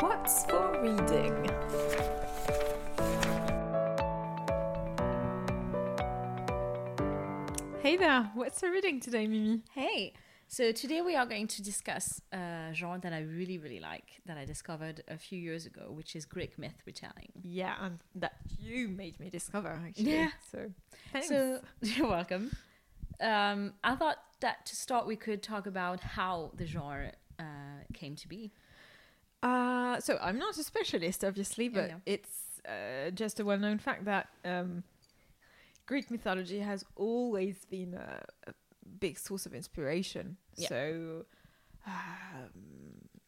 What's for reading? Hey there, what's for reading today, Mimi? Hey, so today we are going to discuss a genre that I really, really like that I discovered a few years ago, which is Greek myth retelling. Yeah, and that you made me discover, actually. Yeah. So, thanks. So you're welcome. Um, I thought that to start we could talk about how the genre uh, came to be. Uh, so I'm not a specialist, obviously, but yeah. it's uh, just a well-known fact that um, Greek mythology has always been a, a big source of inspiration. Yeah. So um,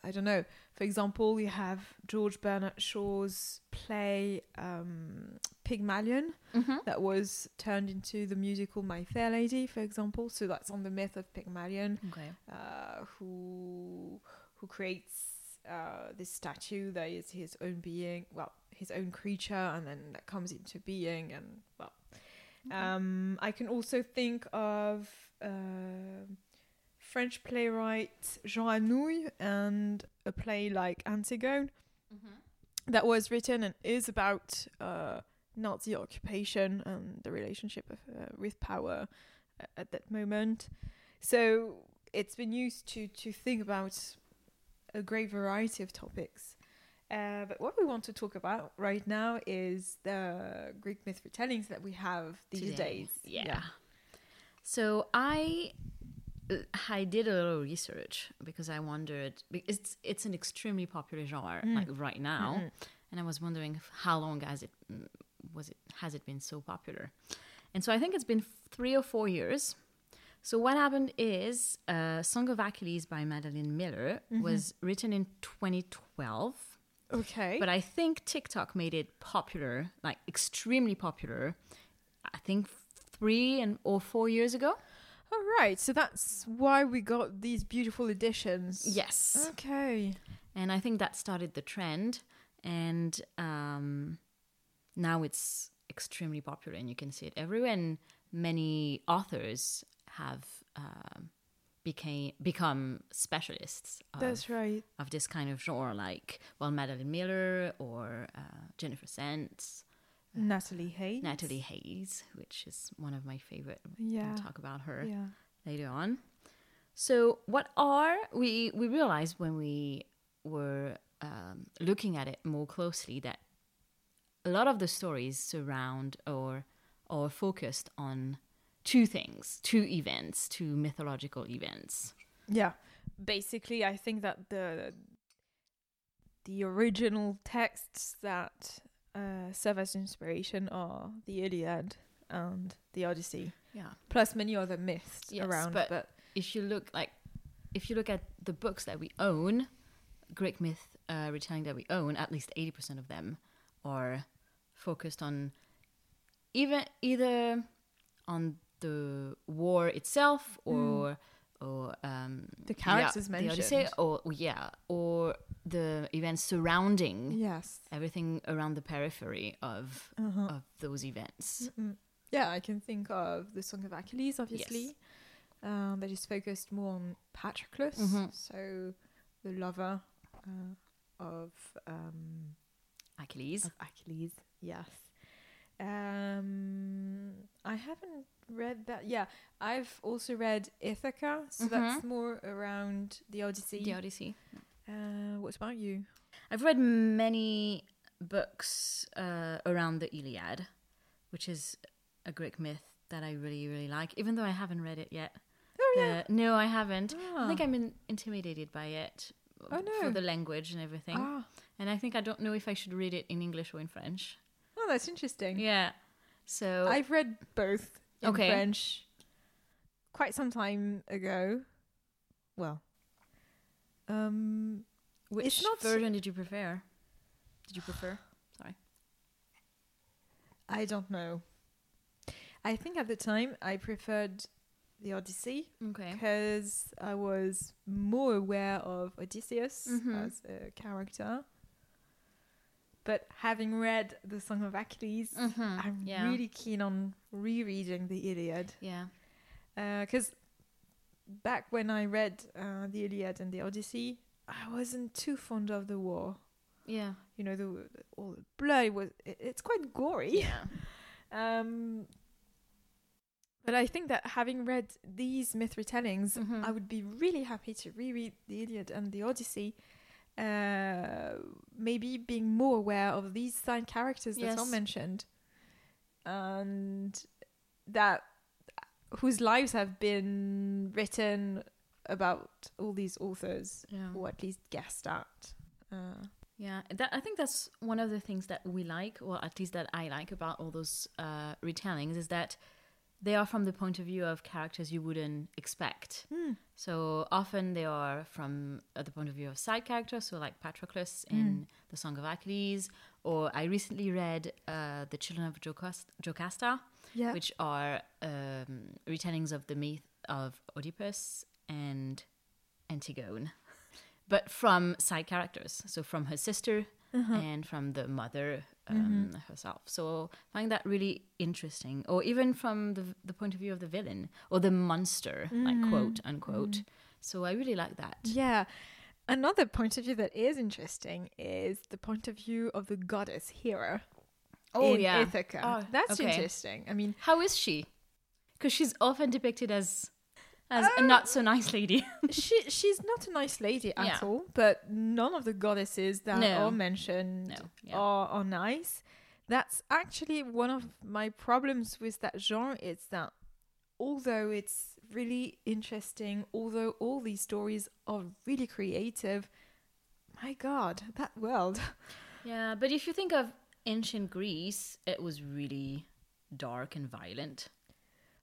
I don't know. For example, you have George Bernard Shaw's play um, Pygmalion Mm-hmm. that was turned into the musical My Fair Lady, for example. So that's on the myth of Pygmalion Okay. uh, who who creates uh, this statue that is his own being, well, his own creature, and then that comes into being, and well, um, I can also think of uh, French playwright Jean Anouilh and a play like Antigone Mm-hmm. that was written and is about uh, Nazi occupation and the relationship of, uh, with power at that moment. So it's been used to to think about a great variety of topics. Uh, but what we want to talk about right now is the Greek myth retellings that we have these Today. days. Yeah. So I I did a little research because I wondered because it's it's an extremely popular genre Mm. like right now, Mhm. and I was wondering how long has it mm, was it has it been so popular, and so I think it's been three or four years. So what happened is uh, "Song of Achilles" by Madeline Miller Mm-hmm. was written in 2012. Okay. But I think TikTok made it popular, like extremely popular. I think three and or four years ago. All right. So that's why we got these beautiful editions. Yes, Okay. and I think that started the trend, and um, now it's extremely popular, and you can see it everywhere. And many authors have um, became become specialists. Of, That's right. of this kind of genre, like well, Madeline Miller or uh, Jennifer Saint. Natalie Haynes. Natalie Haynes, which is one of my favorite. Yeah. We'll talk about her Yeah. later on. So, what are we? We realized when we were um, looking at it more closely that a lot of the stories surround or or focused on two things, two events, two mythological events. Yeah. Basically, I think that the the original texts that uh, serve as inspiration are the Iliad and the Odyssey, Yeah. plus many other myths Yes, around. but- But, If you look like, if you look at the books that we own, Greek myth uh, retelling that we own, at least eighty percent of them are focused on even either on the war itself or or um, The characters yeah, the Odyssey, mentioned. or yeah, or the events surrounding yes. everything around the periphery of Uh-huh. of those events. Mm. Yeah, I can think of the Song of Achilles, obviously. Um, that is focused more on Patroclus, Mhm. so the lover uh, of um, Achilles. of Achilles. Yes. Um, I haven't read that. Yeah, I've also read Ithaca, so that's more around the Odyssey. The Odyssey. uh, what about you? I've read many books uh, around the Iliad, which is a Greek myth that I really, really like, even though I haven't read it yet. Oh yeah. Uh, no, I haven't. I think Ah. I'm in- intimidated by it Oh, no. for the language and everything. Ah. And I think I don't know if I should read it in English or in French. Oh, that's interesting. Yeah. So I've read both in Okay. French quite some time ago. Well, um, which version did you prefer? Did you prefer? Sorry. I don't know. I think at the time I preferred the Odyssey Okay. because I was more aware of Odysseus Mhm. as a character. But having read the Song of Achilles, Mhm. I'm Yeah. really keen on rereading the Iliad Yeah. because back when I read uh, the Iliad and the Odyssey, I wasn't too fond of the war. Yeah. You know, the all the blood was it, it's quite gory. Yeah. Um, but I think that having read these myth retellings, Mhm. I would be really happy to reread the Iliad and the Odyssey. Uh, maybe being more aware of these side characters that are Yes. mentioned, and that whose lives have been written about all these authors, Yeah. or at least guessed at. Uh, Yeah, that, I think that's one of the things that we like, or at least that I like about all those uh, retellings, is that they are from the point of view of characters you wouldn't expect. So often they are from uh, the point of view of side characters, so like Patroclus in The Song of Achilles, or I recently read uh, The Children of Jocasta, Jocasta yeah, which are um, retellings of the myth of Oedipus and Antigone, but from side characters. So from her sister and from the mother Mm-hmm. um, herself. So I find that really interesting. Or even from the the point of view of the villain or the monster, like mm-hmm. quote unquote. Mm-hmm. So I really like that. Yeah. Another point of view that is interesting is the point of view of the goddess Hera Oh in yeah. Ithaca. Oh, That's okay. interesting. I mean, How is she? Because she's often depicted as as a Oh. not so nice lady. she she's not a nice lady at Yeah. all, but none of the goddesses that No. are mentioned No, yeah. are, are nice. That's actually one of my problems with that genre is that although it's really interesting, although all these stories are really creative, my god, that world. Yeah, but if you think of ancient Greece, it was really dark and violent.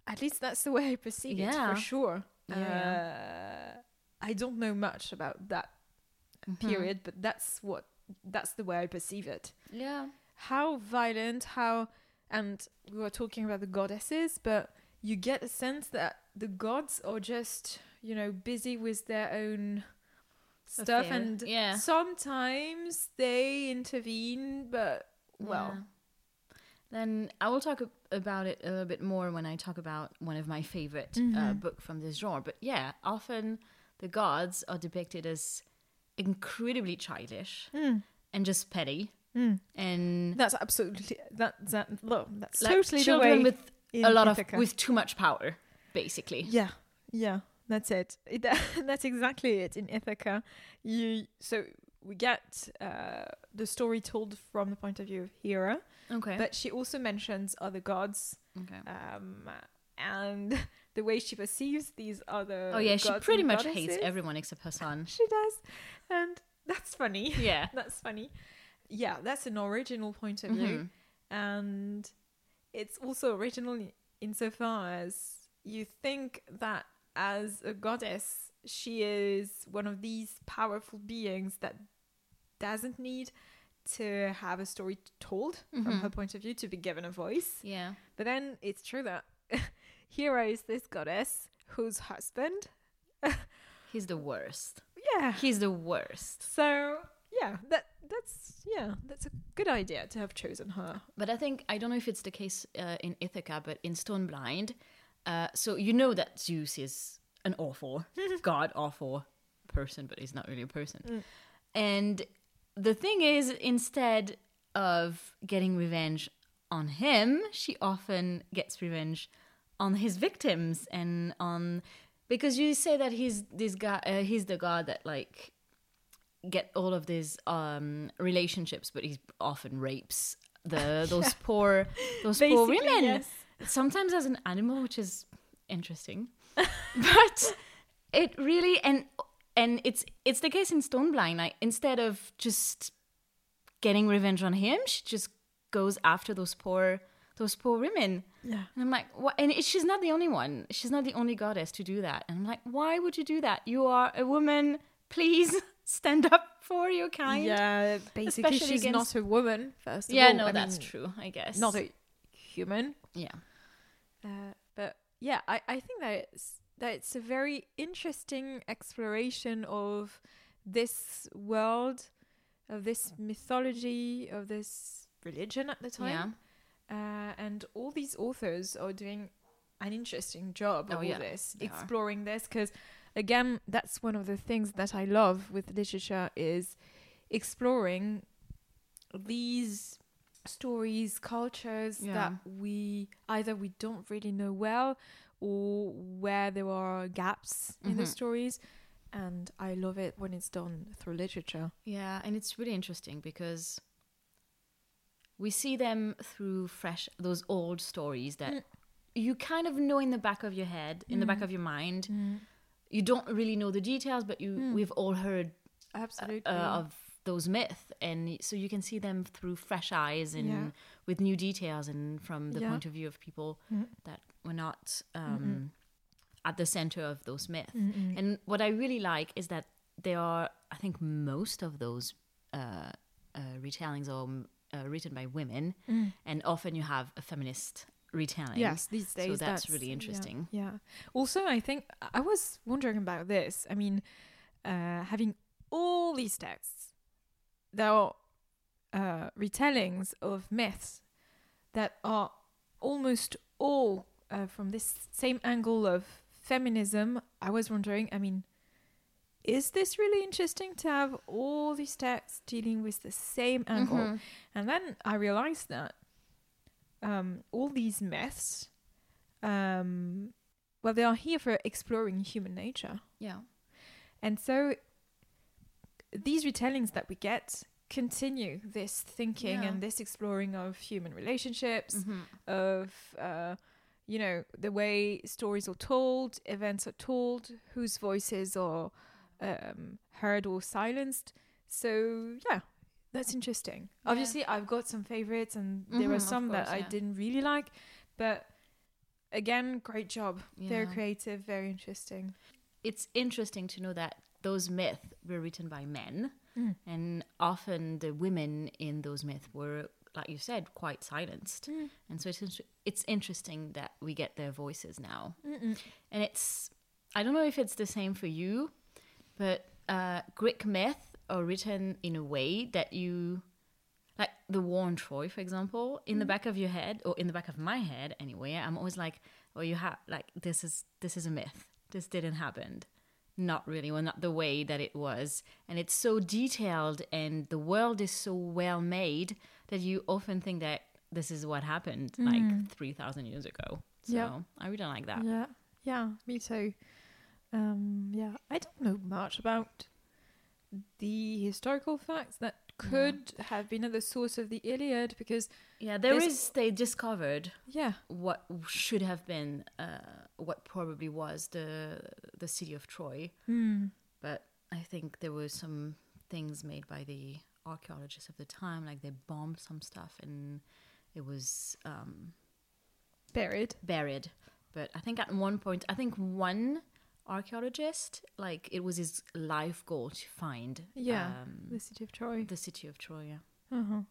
At least that's the way I perceive it for sure. Yeah. Uh, I don't know much about that Mm-hmm. period, but that's what that's the way I perceive it. Yeah. How violent, how and we were talking about the goddesses, but you get a sense that the gods are just, you know, busy with their own stuff Affair. and Yeah. sometimes they intervene, but well, Yeah. Then I will talk about it a little bit more when I talk about one of my favorite uh, Mhm. book from this genre. But yeah, often the gods are depicted as incredibly childish Mm. and just petty, Mm. and that's absolutely that that look, that's like totally the children way with a lot Ithaca. of with too much power, basically. Yeah, yeah, that's it. it that's exactly it in Ithaca. You so we get uh, the story told from the point of view of Hera, Okay. but she also mentions other gods, okay. um, and the way she perceives these other. oh yeah, she pretty much hates everyone except her son. She does, and that's funny. Yeah. that's funny. Yeah, that's an original point of view, Mhm. and it's also original in- insofar as you think that as a goddess, she is one of these powerful beings that doesn't need to have a story told from Mhm. her point of view to be given a voice. Yeah. But then it's true that Hera is this goddess whose husband, He's the worst. yeah. He's the worst. So yeah, that that's yeah, that's a good idea to have chosen her. But I think I don't know if it's the case uh, in Ithaca, but in Stone Blind, uh, so you know that Zeus is an awful god, awful person, but he's not really a person. Mm. And the thing is, instead of getting revenge on him, she often gets revenge on his victims and on because you say that he's this guy, uh, he's the god that like get all of these um relationships, but he often rapes the those poor those poor women. yes. Sometimes as an animal, which is interesting, but it really and and it's it's the case in Stoneblind. Like instead of just getting revenge on him, she just goes after those poor those poor women. Yeah. And I'm like, what? And it, she's not the only one. She's not the only goddess to do that. And I'm like, why would you do that? You are a woman. Please stand up for your kind. Yeah, basically Especially she's against- not a woman. First of Yeah, all, no, I that's mean, true. I guess Not a human. yeah. Uh, but yeah, I, I think that it's that it's a very interesting exploration of this world, of this mythology, of this religion at the time. Yeah. Uh, and all these authors are doing an interesting job of Oh, all yeah, this, they are. exploring this, because again, that's one of the things that I love with literature is exploring these stories, cultures Yeah. that we either we don't really know well or where there are gaps in the Mhm. stories. And I love it when it's done through literature. Yeah, and it's really interesting because we see them through fresh those old stories that Mm. you kind of know in the back of your head, in the back Mm. of your mind. You don't really know the details, but you Mm. we've all heard uh, Absolutely. uh, of those myths, and so you can see them through fresh eyes and Yeah. with new details, and from the Yeah. point of view of people Mm. that were not um, at the center of those myths. Mm-mm. And what I really like is that there are, I think, most of those uh, uh, retellings are uh, written by women, Mm. and often you have a feminist retelling. Yes, these days. so that's, really yeah, interesting. Yeah, Also, I think I was wondering about this. I mean, uh, having all these texts, there are uh, retellings of myths that are almost all uh, from this same angle of feminism. I was wondering. I mean. Is this really interesting to have all these texts dealing with the same angle? Mhm. And then I realized that um, all these myths, um, well, they are here for exploring human nature. Yeah. And so these retellings that we get continue this thinking Yeah. and this exploring of human relationships, Mhm. of, uh, you know, the way stories are told, events are told, whose voices are um, heard or silenced. So, yeah, that's interesting. Yeah. Obviously, I've got some favorites, and there Mhm, are of some that course, I didn't really like, but again, great job. Very creative, very interesting. It's interesting to know that those myths were written by men, Mm. and often the women in those myths were, like you said, quite silenced. Mm. And so it's it's interesting that we get their voices now. Mm-mm. and it's I don't know if it's the same for you, but uh, Greek myth are written in a way that you like the war on Troy, for example, in the back of your head or in the back of my head anyway. I'm always like, oh, you have like this is this is a myth. This didn't happen. Not really, well, not the way that it was, and it's so detailed, and the world is so well made that you often think that this is what happened like three thousand years ago. So Yeah. I really like that. Yeah, yeah, me too. Um, yeah, I don't know much about the historical facts that could have been at the source of the Iliad because, Yeah, There's- They discovered yeah, what should have been, uh, what probably was the the city of Troy, mm. but I think there were some things made by the archaeologists of the time, like they bombed some stuff and it was um, buried. buried. But I think at one point, I think one archaeologist, like it was his life goal to find, Yeah, um, The city of Troy. the city of Troy. Yeah. Uh-huh.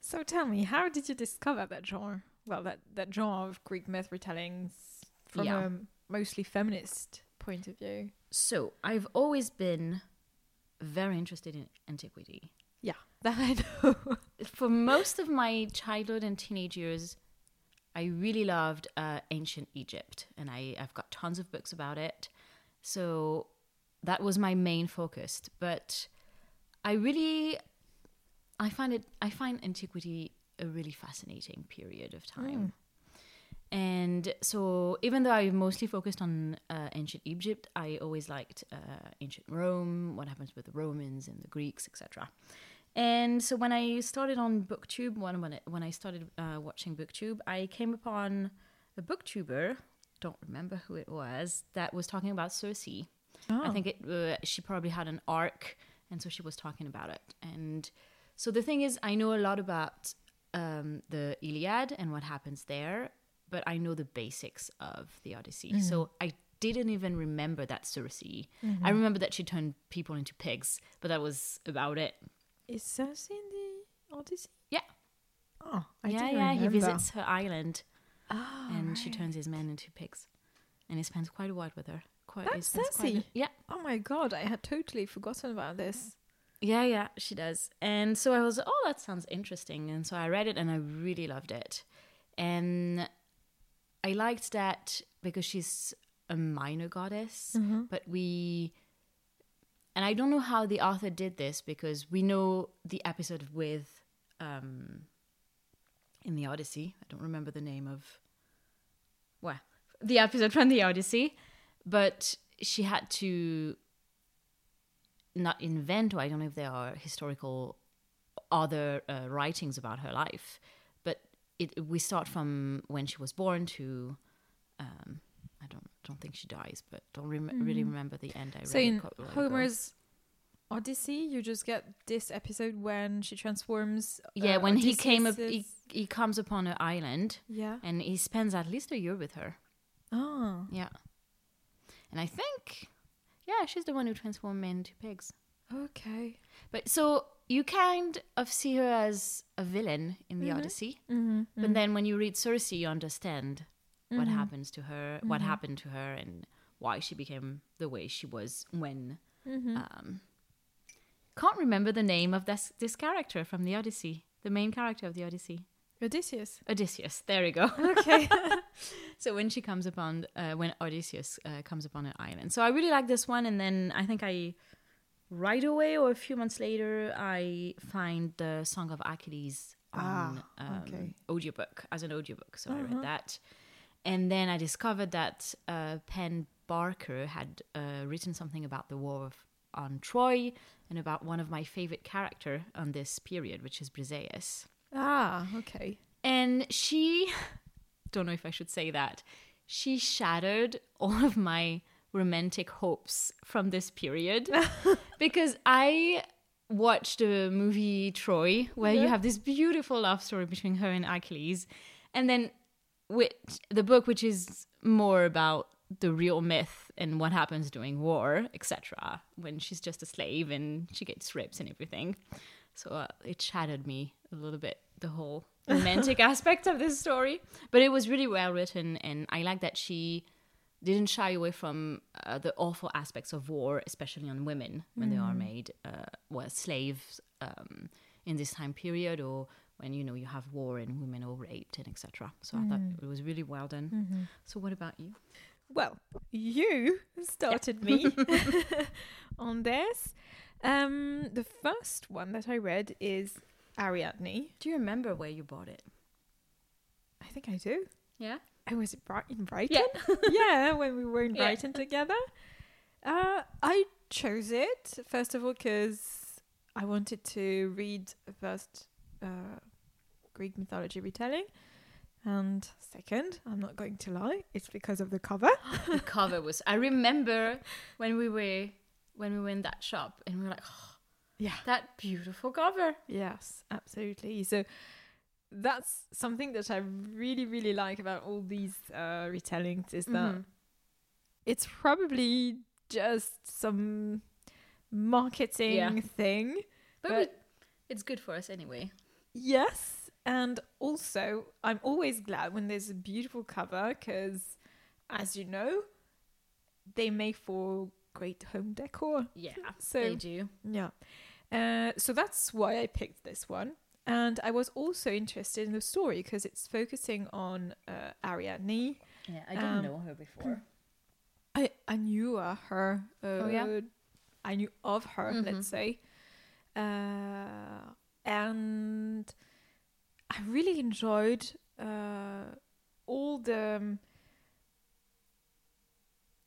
So tell me, how did you discover that genre? Well, that that genre of Greek myth retellings from Yeah. a mostly feminist point of view. So I've always been very interested in antiquity. Yeah, that I know. For most of my childhood and teenage years, I really loved uh, ancient Egypt, and I, I've got tons of books about it. So that was my main focus. But I really, I find it, I find antiquity a really fascinating period of time. And so, even though I mostly focused on uh, ancient Egypt, I always liked uh, ancient Rome, what happens with the Romans and the Greeks, etc. And so, when I started on BookTube, when when, it, when I started uh, watching BookTube, I came upon a BookTuber, don't remember who it was, that was talking about Circe. I Oh. think it uh, she probably had an arc, and so she was talking about it. And so the thing is, I know a lot about um, the Iliad and what happens there, but I know the basics of the Odyssey. So I didn't even remember that Circe. I remember that she turned people into pigs, but that was about it. Is Circe in the Odyssey? Yeah. Oh, I yeah, yeah. He visits her island, Ah, and she turns his men into pigs, and he spends quite a while with her. Quite, That's spends quite a- yeah. Oh my god, I had totally forgotten about this. Yeah, yeah, she does. And so I was, oh, that sounds interesting. And so I read it and I really loved it. And I liked that because she's a minor goddess, Mm-hmm. but we. And I don't know how the author did this because we know the episode with. Um, in the Odyssey. I don't remember the name of. Well, the episode from the Odyssey, but she had to not invent, or I don't know if there are historical other uh, writings about her life, but it we start from when she was born to. Um, don't don't think she dies, but don't rem- really remember the end. I So read it in while ago. Homer's Odyssey, you just get this episode when she transforms. yeah, uh, when he came up, he, he comes upon an island Yeah. and he spends at least a year with her. Oh, Yeah. And I think, yeah, she's the one who transformed men into pigs. Okay. But so you kind of see her as a villain in the Odyssey. Mm-hmm. But then when you read Circe, you understand what happens to her, what happened to her, and why she became the way she was when. Mm-hmm. Um, can't remember the name of this, this character from the Odyssey, the main character of the Odyssey. Odysseus. Odysseus. There we go. Okay. So when she comes upon, uh, when Odysseus uh, comes upon an island. So I really like this one, and then I think I, right away or a few months later, I find the Song of Achilles on Ah, um, audiobook as an audiobook. So I Uh-huh. read that, and then I discovered that uh, Pat Barker had uh, written something about the war of, on Troy and about one of my favorite character on this period, which is Briseis. ah. Okay. And she, don't know if I should say that, she shattered all of my romantic hopes from this period because I watched the movie Troy, where you have this beautiful love story between her and Achilles, and then with the book, which is more about the real myth and what happens during war, etc., when she's just a slave and she gets rips and everything. So uh, it shattered me a little bit, the whole romantic aspect of this story. But it was really well written, and I like that she didn't shy away from uh, the awful aspects of war, especially on women when they are made uh, well slaves um, in this time period, or when you know you have war and women are raped and etc. So I thought it was really well done. So what about you? Well, you started me on this. Um, the first one that I read is Ariadne. Do you remember where you bought it? I think I do. Yeah. I was in Brighton. Yeah. yeah, when we were in Yeah. Brighton together. Uh, I chose it first of all because I wanted to read the first uh, Greek mythology retelling, and second, I'm not going to lie, it's because of the cover. the cover was. I remember when we were when we were in that shop and we were like, oh, Yeah. that beautiful cover. Yes, absolutely. So that's something that I really, really like about all these uh, retellings is that Mhm. it's probably just some marketing Yeah. thing. But, But- we, it's good for us anyway. Yes. And also, I'm always glad when there's a beautiful cover because, as you know, they make for great home decor. Yeah, So- they do. Yeah. Uh, so that's why I picked this one. And I was also interested in the story because it's focusing on uh, Ariadne. Yeah, I didn't Um, know her before. I, I knew uh, her. Uh, Oh, yeah? I knew of her, Mhm. let's say. Uh, and I really enjoyed uh, all the. um,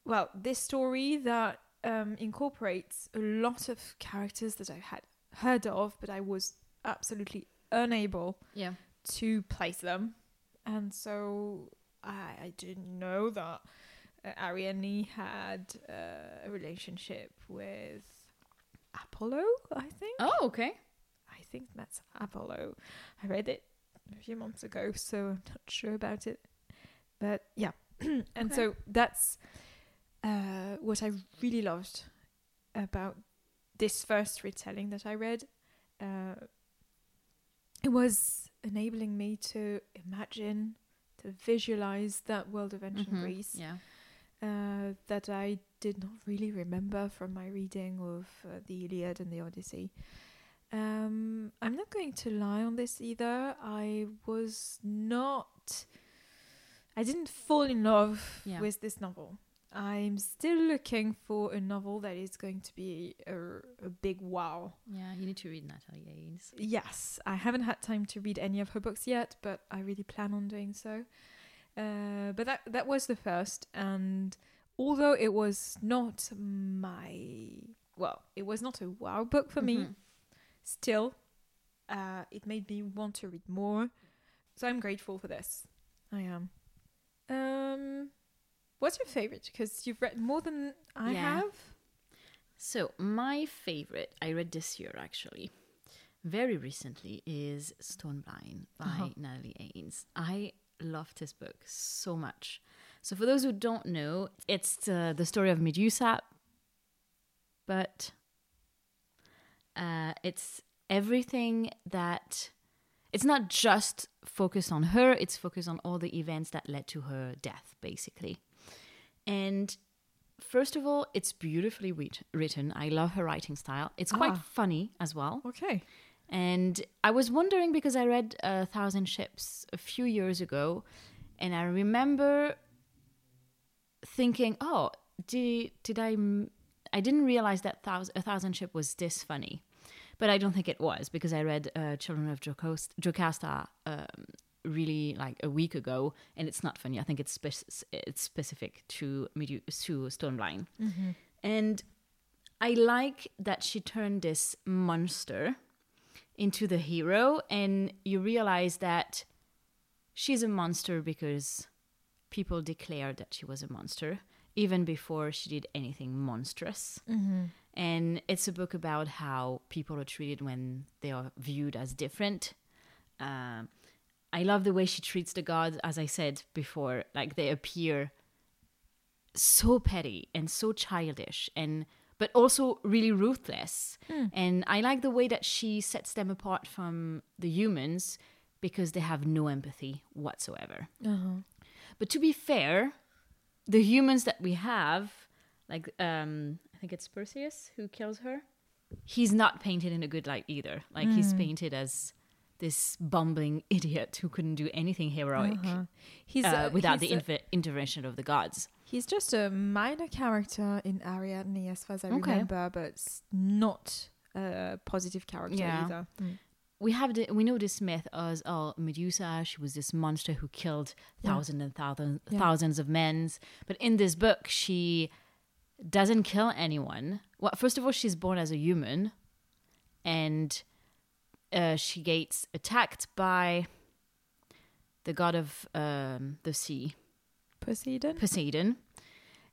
well, this story that um, incorporates a lot of characters that I had heard of, but I was absolutely unable Yeah. to place them. And so I, I didn't know that uh, Ariadne had uh, a relationship with Apollo, I think. Oh, okay. I think that's Apollo. I read it a few months ago, so I'm not sure about it. But yeah. and Okay. so that's uh, what I really loved about this first retelling that I read. Uh, it was enabling me to imagine, to visualize that world of ancient Mhm. Greece Yeah. uh, that I did not really remember from my reading of uh, the Iliad and the Odyssey. Um, I'm not going to lie on this either. I was not I didn't fall in love Yeah. with this novel. I'm still looking for a novel that is going to be a, a big wow. Yeah, you need to read Natalie Haynes. Yes, I haven't had time to read any of her books yet, but I really plan on doing so. Uh, but that that was the first, and although it was not my well, it was not a wow book for me. Still, uh, it made me want to read more. So I'm grateful for this. I am. Um, what's your favorite? Because you've read more than I Yeah. have. So, my favorite, I read this year actually, very recently, is Stoneblind by Uh-huh. Natalie Haynes. I loved this book so much. So, for those who don't know, it's uh, the story of Medusa, but uh, it's everything that it's not just focused on her, it's focused on all the events that led to her death, basically. And first of all, it's beautifully writ- written. I love her writing style. It's quite Ah. funny as well. Okay. And I was wondering because I read A Thousand Ships a few years ago, and I remember thinking, "Oh, did did I? m- I didn't realize that thousand, A Thousand Ship was this funny." But I don't think it was because I read uh, Children of Jocasta, Jocasta um, really like a week ago, and it's not funny. I think it's spec- it's specific to Medu- to Stoneblind, and I like that she turned this monster into the hero, and you realize that she's a monster because people declared that she was a monster even before she did anything monstrous. And it's a book about how people are treated when they are viewed as different. Um, I love the way she treats the gods, as I said before, like they appear so petty and so childish and but also really ruthless. And I like the way that she sets them apart from the humans because they have no empathy whatsoever. Uh-huh. But to be fair, the humans that we have, like um, I think it's Perseus who kills her, he's not painted in a good light either. Like he's painted as this bumbling idiot who couldn't do anything heroic Uh-huh. He's uh, uh, without he's the a- intervention of the gods. He's just a minor character in Ariadne, as far as I Okay. remember, but not a positive character Yeah. either. Mm. we have the, we know this myth as oh Medusa she was this monster who killed Yeah. thousands and thousands Yeah. thousands of men but in this book she doesn't kill anyone well first of all she's born as a human and uh, she gets attacked by the god of um, the sea Poseidon? Poseidon.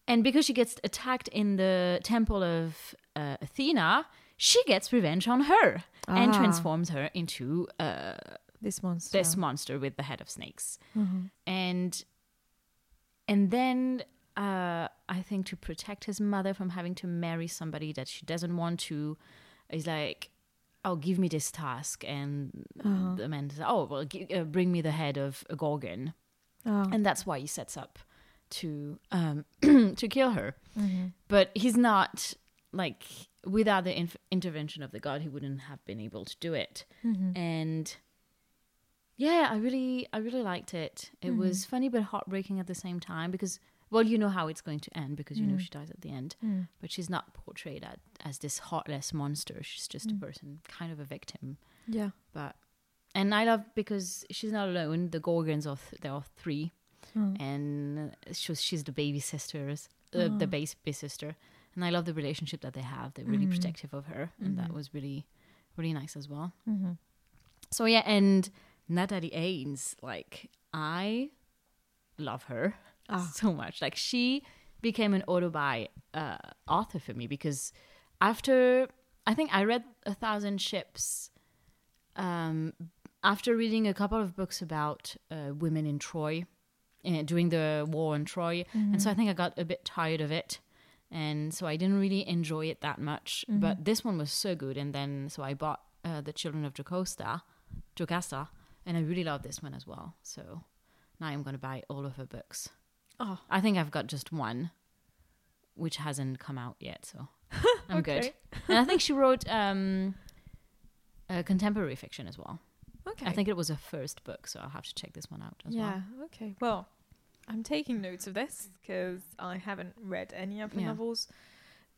And because she gets attacked in the temple of uh, Athena, she gets revenge on her and Ah. transforms her into uh, This monster. this monster with the head of snakes. Mhm. And and then uh, I think to protect his mother from having to marry somebody that she doesn't want to, is like, oh, give me this task, and Uh-huh. the man says, oh, well, gi- uh, bring me the head of a gorgon Ah. and that's why he sets up to um to kill her Mhm. but he's not like without the inf- intervention of the god he wouldn't have been able to do it Mhm. and yeah i really i really liked it it was funny but heartbreaking at the same time because well you know how it's going to end because you know Mm. she dies at the end Mm. but she's not portrayed as, as this heartless monster she's just a person kind of a victim Yeah. but and I love because she's not alone. The Gorgons are th- there are three, Mm. and she's she's the baby sisters, uh, the Oh. baby sister, and I love the relationship that they have. They're really Mhm. protective of her, and that Mhm. was really really nice as well. Mhm. So yeah, and Natalie Haynes, like I love her Ah. so much. Like she became an autobi uh, author for me because after I think I read A Thousand Ships. Um, after reading a couple of books about uh, women in Troy, uh, during the war in Troy, and so I think I got a bit tired of it, and so I didn't really enjoy it that much. But this one was so good, and then so I bought uh, the Children of Jocasta, Jocasta, and I really love this one as well. So now I'm going to buy all of her books. Oh. I think I've got just one, which hasn't come out yet, so I'm good. And I think she wrote um, uh, contemporary fiction as well. Okay. I think it was her first book, so I'll have to check this one out as well. yeah. Okay. Well, I'm taking notes of this because I haven't read any of her Yeah. novels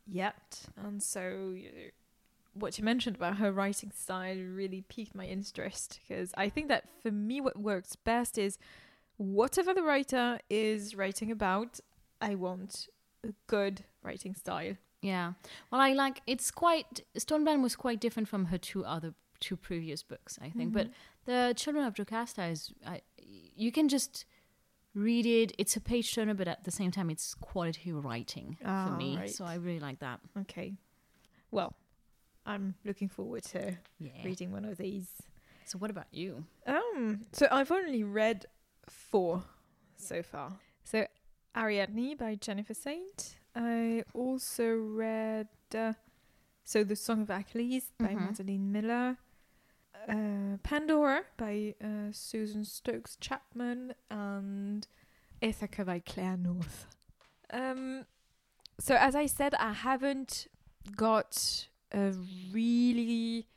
yet, and so you what you mentioned about her writing style really piqued my interest because I think that for me, what works best is whatever the writer is writing about, I want a good writing style. Yeah. Well, I like it's quite Stoneblind was quite different from her two other two previous books, I think. But the Children of Jocasta is I, you can just read it. It's a page turner, but at the same time, it's quality writing for Ah, me. right. So I really like that. Okay, well, I'm looking forward to Yeah. reading one of these. So what about you? Um, so I've only read four so far. So Ariadne by Jennifer Saint. I also read uh, so the Song of Achilles by Mhm. Madeline Miller. Uh, Pandora by uh, Susan Stokes Chapman and Ithaca by Claire North. Um, so as I said, I haven't got a really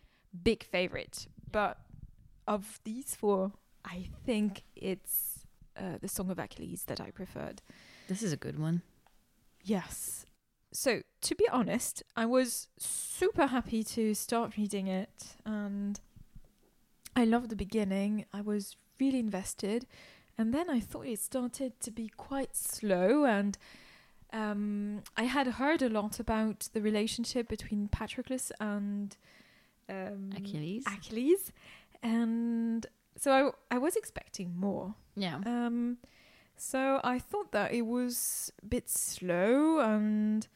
big favorite, but of these four, I think it's uh, the Song of Achilles that I preferred. This is a good one. Yes. So, to be honest, I was super happy to start reading it, and I loved the beginning. I was really invested, and then I thought it started to be quite slow, and um, I had heard a lot about the relationship between Patroclus and um, Achilles. Achilles, and so I, I was expecting more. yeah. Um, so I thought that it was a bit slow, and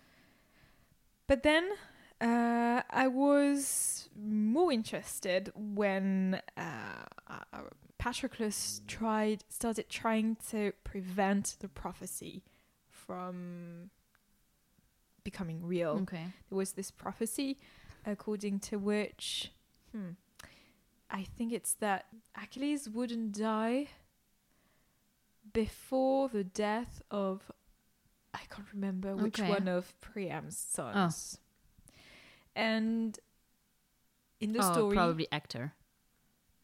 but then uh, I was more interested when uh, uh, Patroclus tried started trying to prevent the prophecy from becoming real Okay. there was this prophecy according to which hmm, I think it's that Achilles wouldn't die before the death of I can't remember which Okay. one of Priam's sons. And in the oh, story probably Hector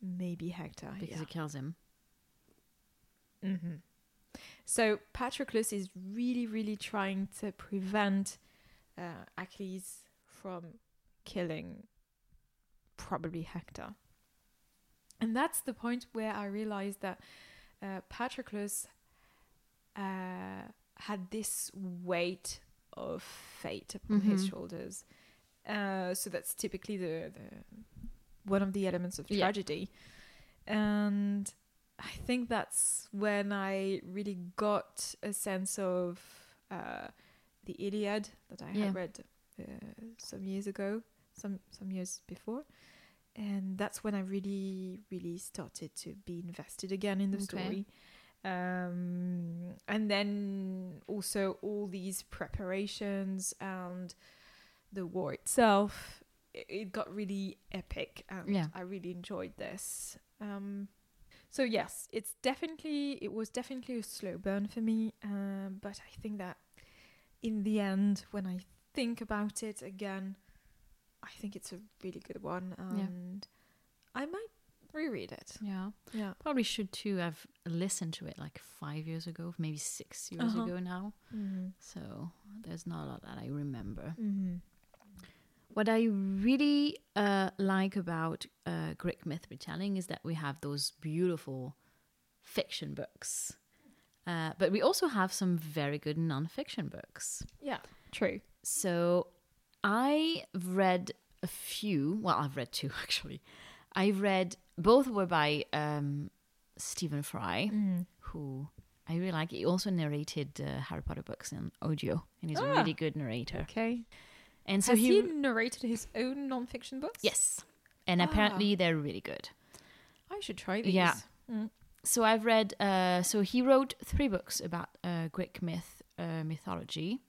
maybe Hector because yeah. he kills him. hmm So Patroclus is really, really trying to prevent uh, Achilles from killing probably Hector. And that's the point where I realized that uh, Patroclus uh, had this weight of fate upon his Mhm. shoulders. Uh, so that's typically the, the one of the elements of Yeah. tragedy. And I think that's when I really got a sense of uh, the Iliad that I Yeah. had read uh, some years ago, some some years before, and that's when I really really started to be invested again in the Okay. story. Um, and then also all these preparations and the war itself, it, it got really epic, and Yeah. I really enjoyed this. Um, so yes, it's definitely it was definitely a slow burn for me, um, but I think that in the end, when I think about it again, I think it's a really good one, Yeah. and I might reread it. Yeah. Yeah. Probably should too. I've listened to it like five years ago, maybe six years Uh-huh. ago now. Mm-hmm. So there's not a lot that I remember. Mm-hmm. What I really uh, like about uh, Greek myth retelling is that we have those beautiful fiction books. Uh, but we also have some very good non-fiction books. Yeah. True. So I've read a few. Well, I've read two actually. I've read both were by um, Stephen Fry, Mm. who I really like. He also narrated uh, Harry Potter books in audio, and he's a Ah. really good narrator. Okay. And so Has he, he, narrated his own non-fiction books? yes, and Ah. apparently they're really good. I should try these. Yeah. Mm. So I've read. Uh, so he wrote three books about uh, Greek myth uh, mythology.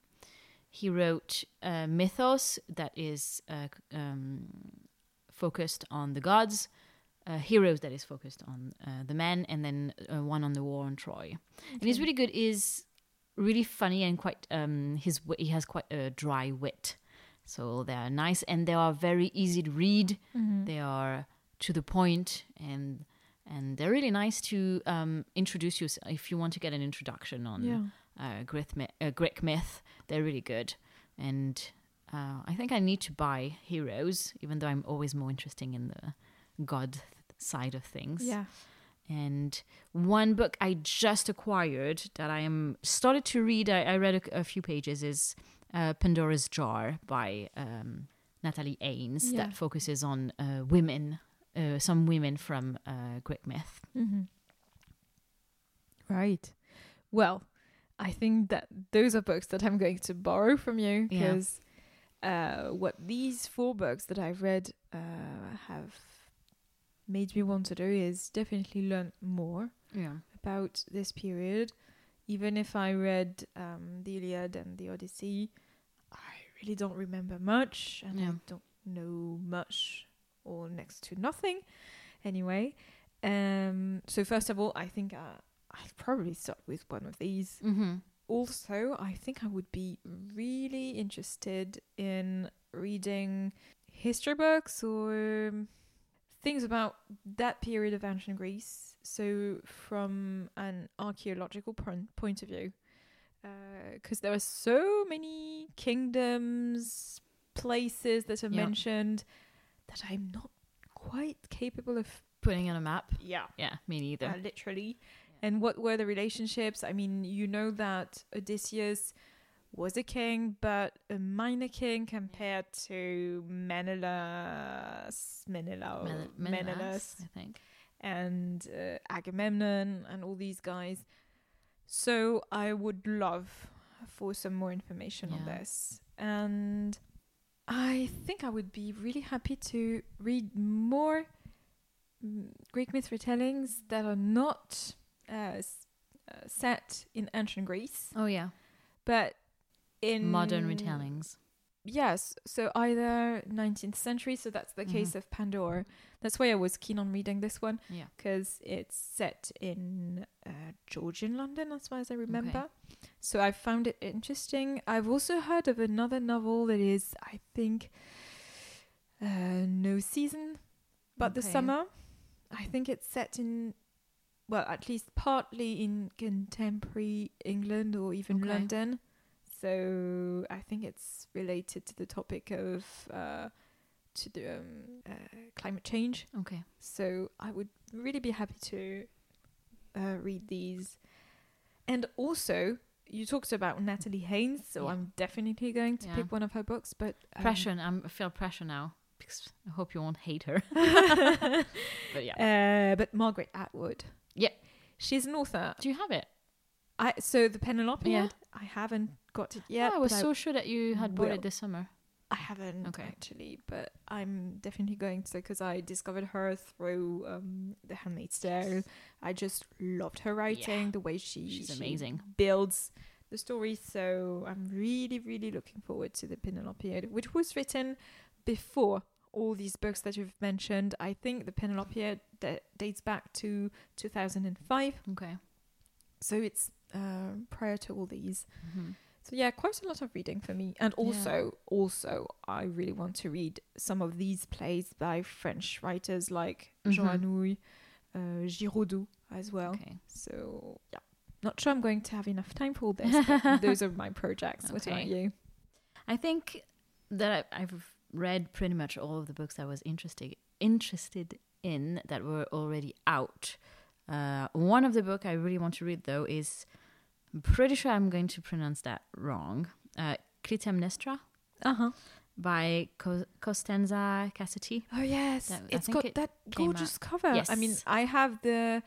He wrote uh, Mythos, that is uh, um, focused on the gods. Uh, Heroes, that is focused on uh, the men, and then uh, one on the war on Troy. And he's really good. Is really funny and quite. Um, his he has quite a dry wit, so they are nice and they are very easy to read. Mhm. They are to the point and and they're really nice to um, introduce you if you want to get an introduction on Yeah. uh, Greek, myth, uh, Greek myth. They're really good, and uh, I think I need to buy Heroes, even though I'm always more interested in the god side of things. Yeah. And one book I just acquired that I am started to read, I, I read a, a few pages, is uh, Pandora's Jar by um, Natalie Haynes Yeah. that focuses on uh, women, uh, some women from uh, Greek myth. Mm-hmm. Right. Well, I think that those are books that I'm going to borrow from you Yeah. because uh, what these four books that I've read uh, have made me want to do is definitely learn more Yeah. about this period. Even if I read um, the Iliad and the Odyssey, I really don't remember much, and I don't know much or next to nothing. Anyway, um, so first of all, I think uh, I'd probably start with one of these. Mm-hmm. Also, I think I would be really interested in reading history books or things about that period of ancient Greece. So, from an archaeological point of view, because there are so many kingdoms, places that are Yeah. mentioned that I'm not quite capable of. Putting on a map. Yeah, Yeah, me neither. uh, literally. And what were the relationships? I mean, you know that Odysseus was a king, but a minor king compared to Menelaus, Menelaus, Menelaus, Menelaus, I think. and uh, Agamemnon, and all these guys. So I would love for some more information on this, and I think I would be really happy to read more mm, Greek myth retellings that are not uh, uh, set in ancient Greece, Oh yeah, but in modern retellings. Yes, so either 19th century, so that's the case Mhm. of Pandora. That's why I was keen on reading this one Yeah. because it's set in uh, Georgian London, as far as I remember. So I found it interesting. I've also heard of another novel that is, I think, uh, No Season, but the summer. I think it's set in, well, at least partly in contemporary England or even Okay. London. So I think it's related to the topic of uh, to the um, uh, climate change. Okay. So I would really be happy to uh, read these. And also, you talked about Natalie Haynes, so Yeah. I'm definitely going to Yeah. pick one of her books. But um, pressure. I'm, I feel pressure now because I hope you won't hate her. but yeah. Uh, but Margaret Atwood. Yeah. She's an author. Do you have it? I so the Penelopiad. Yeah. I haven't got it yet. oh, I was so sure that you had bought will. it this summer. I haven't Okay. actually, but I'm definitely going to because I discovered her through um, The Handmaid's Tale. I just loved her writing, the way she She's she amazing. builds the story. So I'm really, really looking forward to the Penelopiad, which was written before all these books that you've mentioned. I think the Penelopiad that dates back to 2005, Okay. so it's uh, prior to all these. Mhm. So yeah, quite a lot of reading for me. And also, also, I really want to read some of these plays by French writers like Jean Mhm. Anouilh, uh, Giraudoux as well. Okay. So yeah, not sure I'm going to have enough time for all this. but those are my projects. What about you? I think that I- I've read pretty much all of the books I was interested interested in that were already out. Uh, one of the book I really want to read though is I'm pretty sure I'm going to pronounce that wrong. Uh, Clytemnestra Uh huh. by Co- Costanza Casati. Oh yes, That- it's got it that gorgeous cover. Yes. I mean, I have the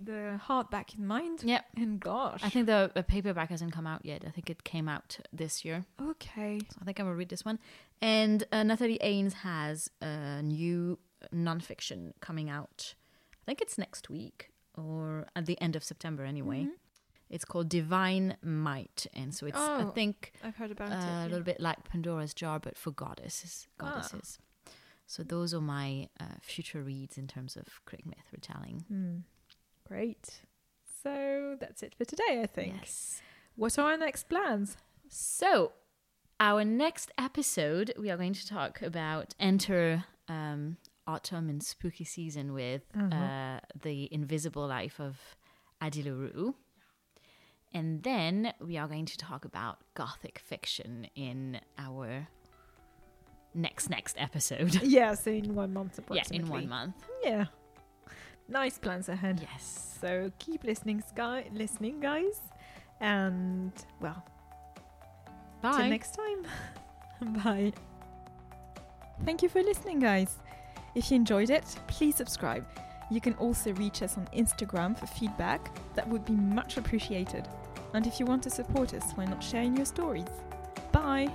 the hardback in mind. Yep. And gosh, I think the, the paperback hasn't come out yet. I think it came out this year. okay. So I think I'm gonna read this one. And uh, Natalie Haynes has a new nonfiction coming out. I think it's next week or at the end of September anyway. Mhm. It's called Divine Might, and so it's I Oh, think I've heard about uh, it. a little bit like Pandora's Jar, but for goddesses. Ah. Goddesses. So those are my uh, future reads in terms of Greek myth retelling. Hmm. Great. So that's it for today, I think. Yes. What are our next plans? So, our next episode, we are going to talk about Enter um, autumn and spooky season with Mhm. uh, the invisible life of Addie LaRue. And then we are going to talk about gothic fiction in our next next episode. yeah, so in one month approximately. yeah, in one month. Yeah. Nice plans ahead. Yes. So keep listening, Sky, listening, guys. And well, till Bye. next time. Bye. Thank you for listening, guys. If you enjoyed it, please subscribe. You can also reach us on Instagram for feedback. That would be much appreciated. And if you want to support us, why not sharing your stories? Bye.